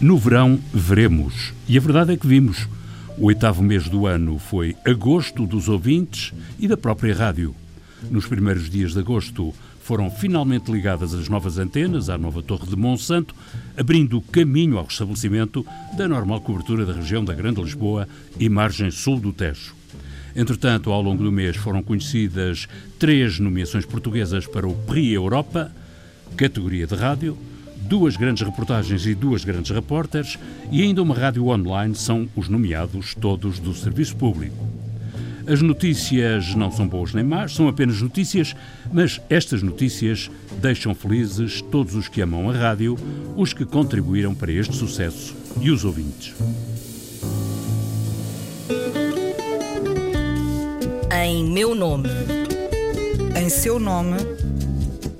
No verão, veremos. E a verdade é que vimos. O oitavo mês do ano foi agosto dos ouvintes e da própria rádio. Nos primeiros dias de agosto foram finalmente ligadas as novas antenas à nova Torre de Monsanto, abrindo caminho ao restabelecimento da normal cobertura da região da Grande Lisboa e margem sul do Tejo. Entretanto, ao longo do mês foram conhecidas três nomeações portuguesas para o Prix Europa, categoria de rádio, duas grandes reportagens e duas grandes repórteres e ainda uma rádio online são os nomeados todos do Serviço Público. As notícias não são boas nem más, são apenas notícias, mas estas notícias deixam felizes todos os que amam a rádio, os que contribuíram para este sucesso e os ouvintes. Em meu nome. Em seu nome.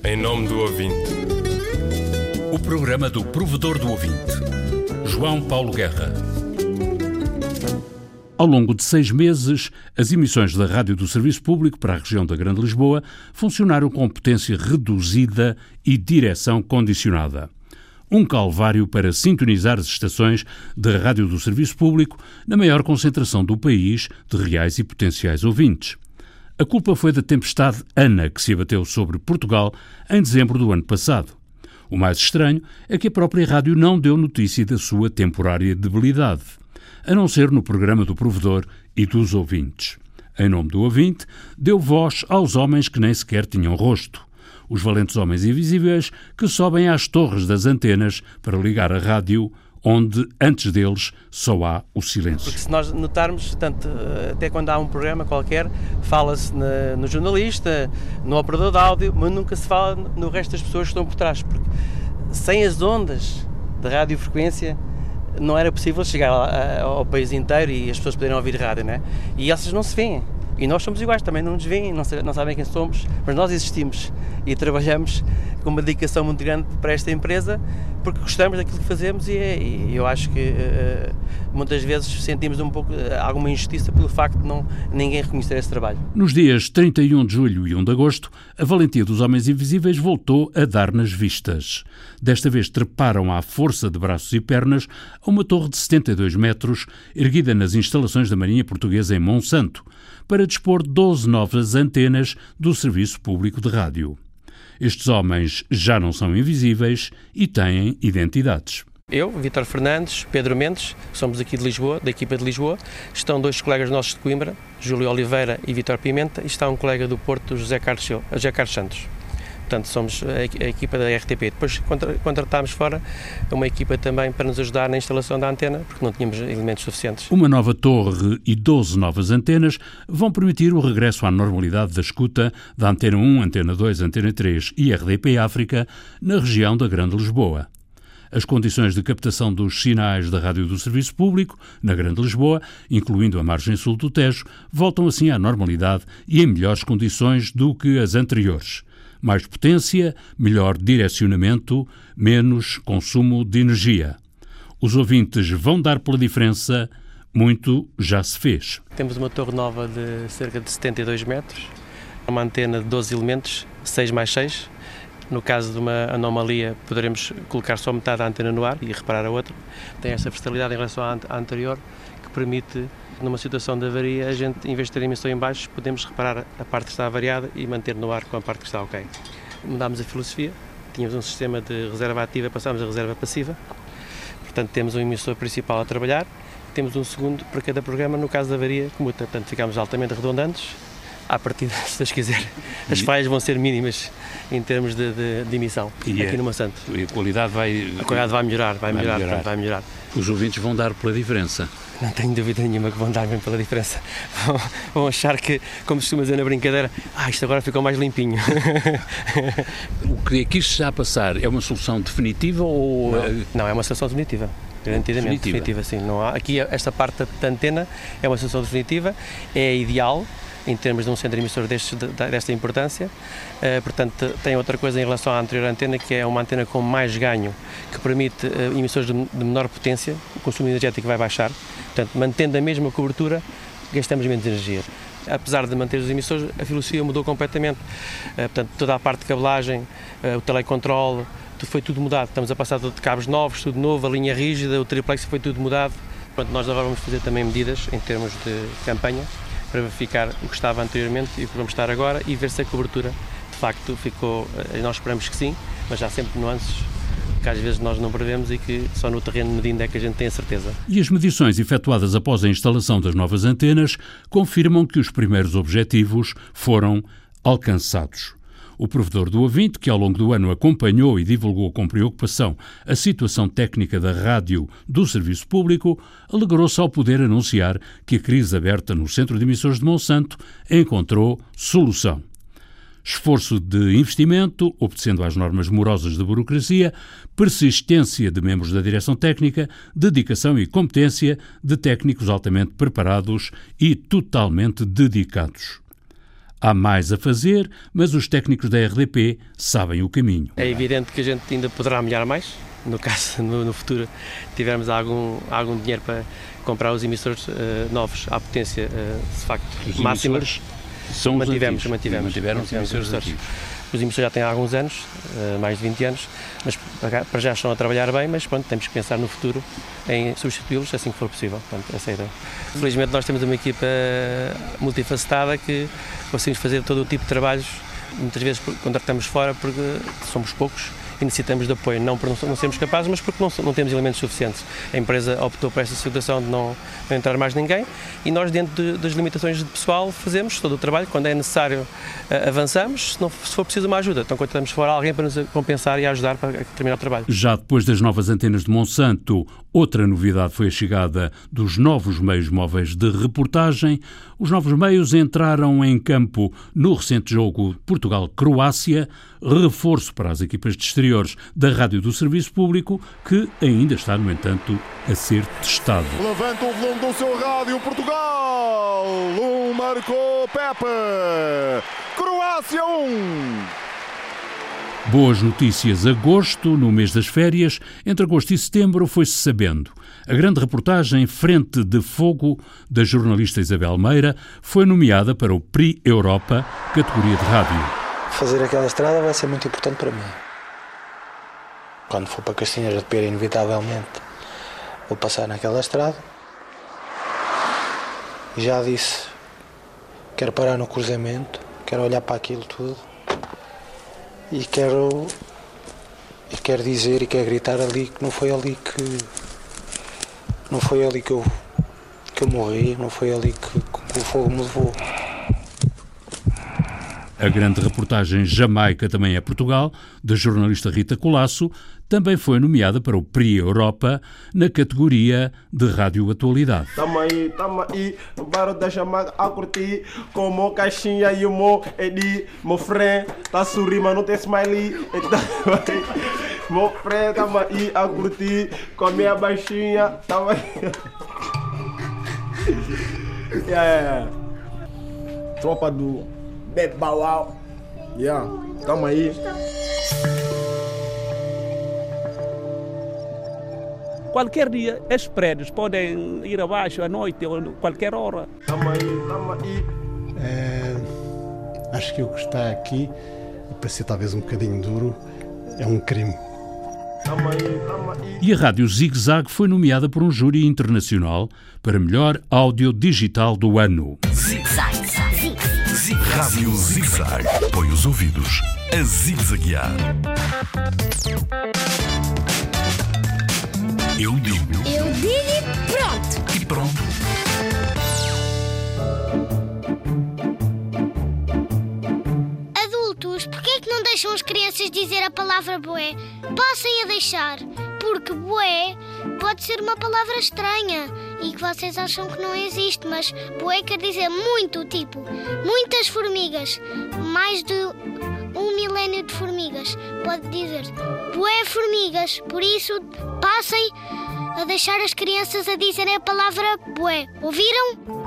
Em nome do ouvinte. O programa do provedor do ouvinte. João Paulo Guerra. Ao longo de seis meses, as emissões da Rádio do Serviço Público para a região da Grande Lisboa funcionaram com potência reduzida e direção condicionada. Um calvário para sintonizar as estações da Rádio do Serviço Público na maior concentração do país de reais e potenciais ouvintes. A culpa foi da tempestade Ana que se abateu sobre Portugal em dezembro do ano passado. O mais estranho é que a própria rádio não deu notícia da sua temporária debilidade, a não ser no programa do provedor e dos ouvintes. Em nome do ouvinte, deu voz aos homens que nem sequer tinham rosto. Os valentes homens invisíveis que sobem às torres das antenas para ligar a rádio onde antes deles só há o silêncio. Porque se nós notarmos, tanto, até quando há um programa qualquer, fala-se no jornalista, no operador de áudio, mas nunca se fala no resto das pessoas que estão por trás, porque sem as ondas de radiofrequência não era possível chegar ao país inteiro e as pessoas poderem ouvir rádio, né? E essas não se veem. E nós somos iguais, também não nos veem, não, não sabem quem somos, mas nós existimos e trabalhamos com uma dedicação muito grande para esta empresa porque gostamos daquilo que fazemos e, e eu acho que uh, muitas vezes sentimos um pouco uh, alguma injustiça pelo facto de não ninguém reconhecer esse trabalho. Nos dias 31 de julho e 1 de agosto, a valentia dos Homens Invisíveis voltou a dar nas vistas. Desta vez treparam à força de braços e pernas a uma torre de 72 metros erguida nas instalações da Marinha Portuguesa em Monsanto, para dispor 12 novas antenas do Serviço Público de Rádio. Estes homens já não são invisíveis e têm identidades. Eu, Vitor Fernandes, Pedro Mendes, somos aqui de Lisboa, da equipa de Lisboa. Estão dois colegas nossos de Coimbra, Júlio Oliveira e Vitor Pimenta, e está um colega do Porto, José Carlos, José Carlos Santos. Portanto, somos a, a equipa da RTP. Depois contratámos fora uma equipa também para nos ajudar na instalação da antena, porque não tínhamos elementos suficientes. Uma nova torre e 12 novas antenas vão permitir o regresso à normalidade da escuta da Antena 1, Antena 2, Antena 3 e RDP África na região da Grande Lisboa. As condições de captação dos sinais da rádio do Serviço Público, na Grande Lisboa, incluindo a margem sul do Tejo, voltam assim à normalidade e em melhores condições do que as anteriores mais potência, melhor direcionamento, menos consumo de energia. Os ouvintes vão dar pela diferença, muito já se fez. Temos uma torre nova de cerca de 72 metros, uma antena de 12 elementos, 6 mais 6. No caso de uma anomalia, poderemos colocar só metade da antena no ar e reparar a outra. Tem essa versatilidade em relação à anterior, que permite numa situação de avaria, a gente, em vez de ter a emissão em baixo, podemos reparar a parte que está avariada e manter no ar com a parte que está ok. Mudámos a filosofia, tínhamos um sistema de reserva ativa, passámos a reserva passiva. Portanto, temos um emissor principal a trabalhar, temos um segundo para cada programa, no caso da avaria, comuta. Portanto, ficamos altamente redundantes. À partida, se Deus quiser, as falhas vão ser mínimas em termos de, de, de emissão e aqui é, no Monsanto. E a qualidade vai... A qualidade vai melhorar, vai, vai melhorar, melhorar. vai melhorar. Os ouvintes vão dar pela diferença. Não tenho dúvida nenhuma que vão dar mesmo pela diferença. Vão, vão achar que, como costuma dizer na brincadeira, ah, isto agora ficou mais limpinho. o que aqui se está a passar é uma solução definitiva ou. Não, não é uma solução definitiva. Garantidamente definitiva. definitiva, sim. Não há, aqui esta parte da antena é uma solução definitiva, é ideal, em termos de um centro emissor deste, desta importância. Uh, portanto, tem outra coisa em relação à anterior antena, que é uma antena com mais ganho, que permite uh, emissores de, menor potência, o consumo energético vai baixar. Portanto, mantendo a mesma cobertura, gastamos menos energia. Apesar de manter os emissores, a filosofia mudou completamente. Uh, portanto, toda a parte de cabelagem, o telecontrole, foi tudo mudado. Estamos a passar de cabos novos, tudo novo, a linha rígida, o triplex foi tudo mudado. Pronto, nós agora vamos fazer também medidas em termos de campanha para verificar o que estava anteriormente e o que vamos estar agora e ver se a cobertura de facto ficou. Eh, nós esperamos que sim, mas há sempre nuances que às vezes nós não prevemos e que só no terreno medindo é que a gente tem a certeza. E as medições efetuadas após a instalação das novas antenas confirmam que os primeiros objetivos foram alcançados. O provedor do ouvinte, que ao longo do ano acompanhou e divulgou com preocupação a situação técnica da rádio do serviço público, alegrou-se ao poder anunciar que a crise aberta no Centro de Emissores de Monsanto encontrou solução. Esforço de investimento, obedecendo às normas morosas da burocracia, persistência de membros da direção técnica, dedicação e competência de técnicos altamente preparados e totalmente dedicados. Há mais a fazer, mas os técnicos da RDP sabem o caminho. É evidente que a gente ainda poderá melhorar mais, no caso, no, no futuro, tivermos algum, algum dinheiro para comprar os emissores uh, novos à potência, uh, de facto, os máxima. São mantivemos, os mantivemos, mantiveram os emissores antigos. Os emissores já têm há alguns anos, uh, mais de 20 anos, mas para já estão a trabalhar bem, mas pronto, temos que pensar no futuro em substituí-los assim que for possível. Portanto, essa é a ideia. Felizmente nós temos uma equipa multifacetada que conseguimos fazer todo o tipo de trabalhos. Muitas vezes contratamos fora porque somos poucos e necessitamos de apoio, não por não sermos capazes, mas porque não, não temos elementos suficientes. A empresa optou por essa situação de não, não entrar mais ninguém e nós, dentro de, das limitações de pessoal, fazemos todo o trabalho. Quando é necessário, avançamos. Se, não, se for preciso uma ajuda, então contratamos fora alguém para nos compensar e ajudar para terminar o trabalho. Já depois das novas antenas de Monsanto, outra novidade foi a chegada dos novos meios móveis de reportagem. Os novos meios entraram em campo no recente jogo Portugal-Croácia, reforço para as equipas de exteriores da Rádio do Serviço Público, que ainda está, no entanto, a ser testado. Levanta o volume do seu rádio Portugal. Um marcou Pepe. Croácia 1. Um. Boas notícias. Agosto, no mês das férias, entre agosto e setembro, foi-se sabendo. A grande reportagem Frente de Fogo, da jornalista Isabel Meira, foi nomeada para o Prix Europa, categoria de rádio. Fazer aquela estrada vai ser muito importante para mim. Quando for para Castinhas de Pera, inevitavelmente, vou passar naquela estrada. Já disse, quero parar no cruzamento, quero olhar para aquilo tudo e quero e quero dizer e quero gritar ali que não foi ali que não foi ali que eu que eu morri, não foi ali que, que o fogo me levou. A grande reportagem Jamaica também é Portugal, da jornalista Rita Colasso, também foi nomeada para o Prix Europa na categoria de Rádio Atualidade. Tamo aí, tamo aí, no bairro da Jamaica a curtir, com o caixinha e o meu Edi, meu friend, tá sorrindo, mas não tem smiley. Meu friend, tamo aí a curtir, com a minha baixinha, tamo aí. yeah, yeah, yeah. Tropa do Bebe Bauau. Yeah, tamo aí. Qualquer dia, esses prédios podem ir abaixo à noite ou qualquer hora. Tamo aí, tamo aí. É, acho que o que está aqui, para ser talvez um bocadinho duro, é um crime. E a Rádio Zig Zag foi nomeada por um júri internacional para melhor áudio digital do ano. Zig Zag. Zig Rádio Zig Zag. Põe os ouvidos a zigzaguear. Eu digo. Eu digo e pronto. E pronto. Adultos, porquê é que não deixam as crianças dizer a palavra boé? Passem a deixar, porque boé pode ser uma palavra estranha e que vocês acham que não existe, mas boé quer dizer muito, tipo, muitas formigas, mais de um milénio de formigas. Pode dizer boé formigas, por isso passem a deixar as crianças a dizerem a palavra boé. Ouviram?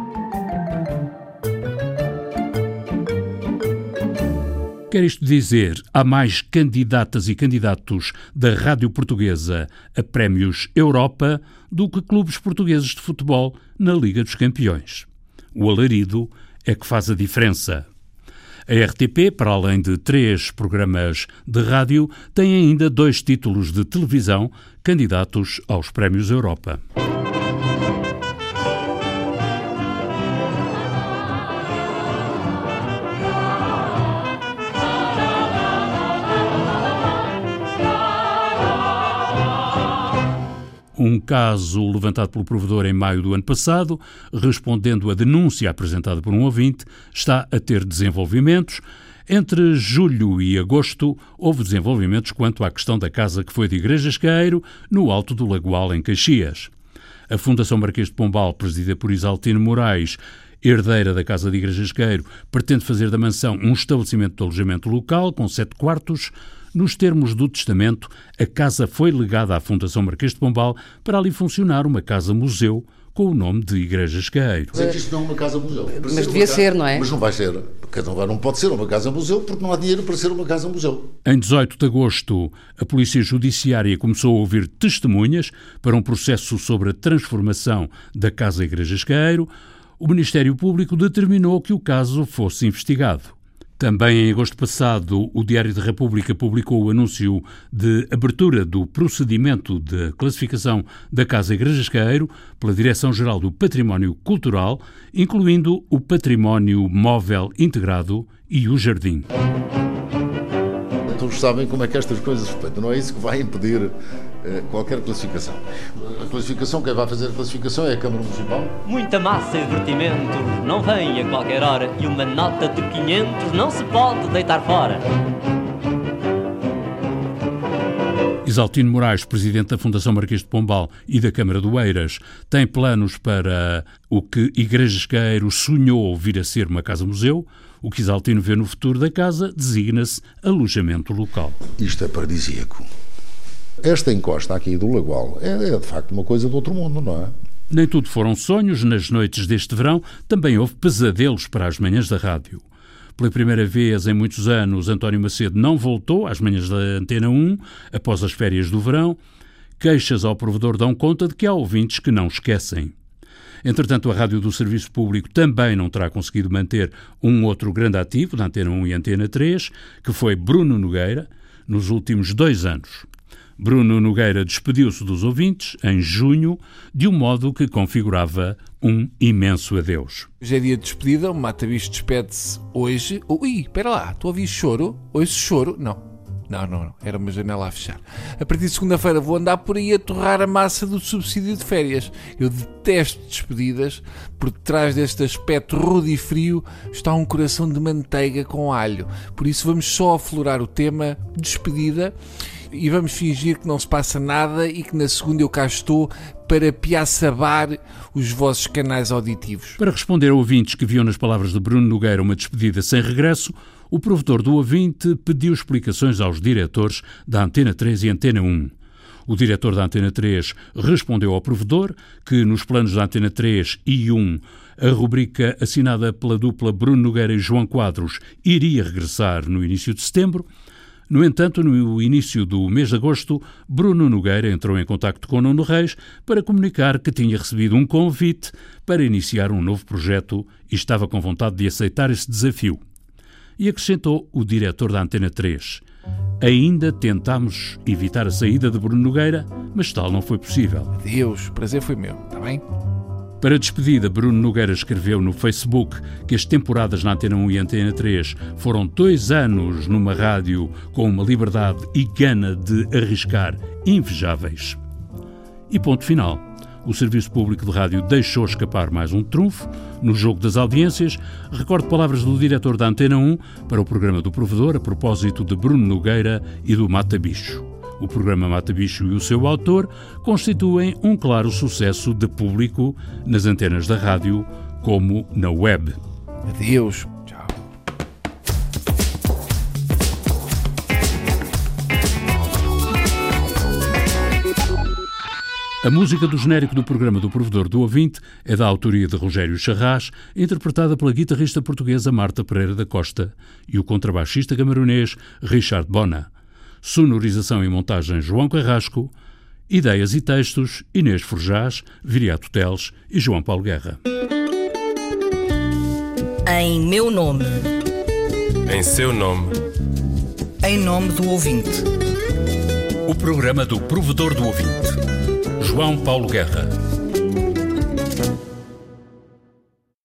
Quer isto dizer, há mais candidatas e candidatos da Rádio Portuguesa a prémios Europa do que clubes portugueses de futebol na Liga dos Campeões. O alarido é que faz a diferença. A RTP, para além de três programas de rádio, tem ainda dois títulos de televisão candidatos aos Prémios Europa. Um caso levantado pelo provedor em maio do ano passado, respondendo à denúncia apresentada por um ouvinte, está a ter desenvolvimentos. Entre julho e agosto, houve desenvolvimentos quanto à questão da casa que foi de Igrejas Caeiro, no Alto do Lagoal, em Caxias. A Fundação Marquês de Pombal, presidida por Isaltino Moraes, herdeira da Casa de Igrejas Caeiro, pretende fazer da mansão um estabelecimento de alojamento local com sete quartos, nos termos do testamento, a casa foi legada à Fundação Marquês de Pombal para ali funcionar uma casa-museu com o nome de Igrejas Caeiro. Sei que isto não é uma casa-museu. Mas devia ser, ser, não é? Mas não vai ser. Não pode ser uma casa-museu porque não há dinheiro para ser uma casa-museu. Em 18 de agosto, a Polícia Judiciária começou a ouvir testemunhas para um processo sobre a transformação da Casa Igrejas Caeiro. O Ministério Público determinou que o caso fosse investigado. Também em agosto passado, o Diário da República publicou o anúncio de abertura do procedimento de classificação da Casa Igrejas pela Direção-Geral do Património Cultural, incluindo o património móvel integrado e o jardim. Todos sabem como é que estas coisas se. Não é isso que vai impedir qualquer classificação. A classificação, quem vai fazer a classificação é a Câmara Municipal. Muita massa e divertimento não vem a qualquer hora e uma nota de 500 não se pode deitar fora. Isaltino Moraes, presidente da Fundação Marquês de Pombal e da Câmara do Eiras, tem planos para o que Igrejas Caeiro sonhou vir a ser uma casa-museu. O que Isaltino vê no futuro da casa designa-se alojamento local. Isto é paradisíaco. Esta encosta aqui do Lagoal é, é de facto uma coisa do outro mundo, não é? Nem tudo foram sonhos. Nas noites deste verão também houve pesadelos para as manhãs da rádio. Pela primeira vez em muitos anos, António Macedo não voltou às manhãs da Antena 1 após as férias do verão. Queixas ao provedor dão conta de que há ouvintes que não esquecem. Entretanto, a Rádio do Serviço Público também não terá conseguido manter um outro grande ativo da Antena 1 e Antena 3, que foi Bruno Nogueira, nos últimos dois anos. Bruno Nogueira despediu-se dos ouvintes em junho, de um modo que configurava um imenso adeus. Hoje é dia de despedida, o Mata Bicho despede-se hoje. Ui, espera lá, estou a ouvir choro? Ouço choro? Não. Não, não, não. Era uma janela a fechar. A partir de segunda-feira vou andar por aí a torrar a massa do subsídio de férias. Eu detesto despedidas. Por detrás deste aspecto rude e frio está um coração de manteiga com alho. Por isso vamos só aflorar o tema despedida e vamos fingir que não se passa nada e que na segunda eu cá estou para piaçabar os vossos canais auditivos. Para responder a ouvintes que viam nas palavras de Bruno Nogueira uma despedida sem regresso, o provedor do ouvinte pediu explicações aos diretores da Antena 3 e Antena 1. O diretor da Antena 3 respondeu ao provedor que, nos planos da Antena 3 e 1, a rubrica assinada pela dupla Bruno Nogueira e João Quadros iria regressar no início de setembro. No entanto, no início do mês de agosto, Bruno Nogueira entrou em contato com Nuno Reis para comunicar que tinha recebido um convite para iniciar um novo projeto e estava com vontade de aceitar esse desafio. E acrescentou o diretor da Antena 3. Ainda tentámos evitar a saída de Bruno Nogueira, mas tal não foi possível. Adeus, prazer foi meu, está bem? Para despedida, Bruno Nogueira escreveu no Facebook que as temporadas na Antena 1 e Antena 3 foram dois anos numa rádio com uma liberdade e gana de arriscar invejáveis. E ponto final. O Serviço Público de Rádio deixou escapar mais um trunfo no jogo das audiências. Recordo palavras do diretor da Antena 1 para o programa do Provedor a propósito de Bruno Nogueira e do Mata Bicho. O programa Mata Bicho e o seu autor constituem um claro sucesso de público nas antenas da rádio como na web. Adeus. Tchau. A música do genérico do programa do Provedor do Ouvinte é da autoria de Rogério Charras, interpretada pela guitarrista portuguesa Marta Pereira da Costa e o contrabaixista camerunês Richard Bona. Sonorização e montagem João Carrasco. Ideias e textos Inês Forjás, Viriato Teles e João Paulo Guerra. Em meu nome. Em seu nome. Em nome do ouvinte. O programa do provedor do ouvinte, João Paulo Guerra.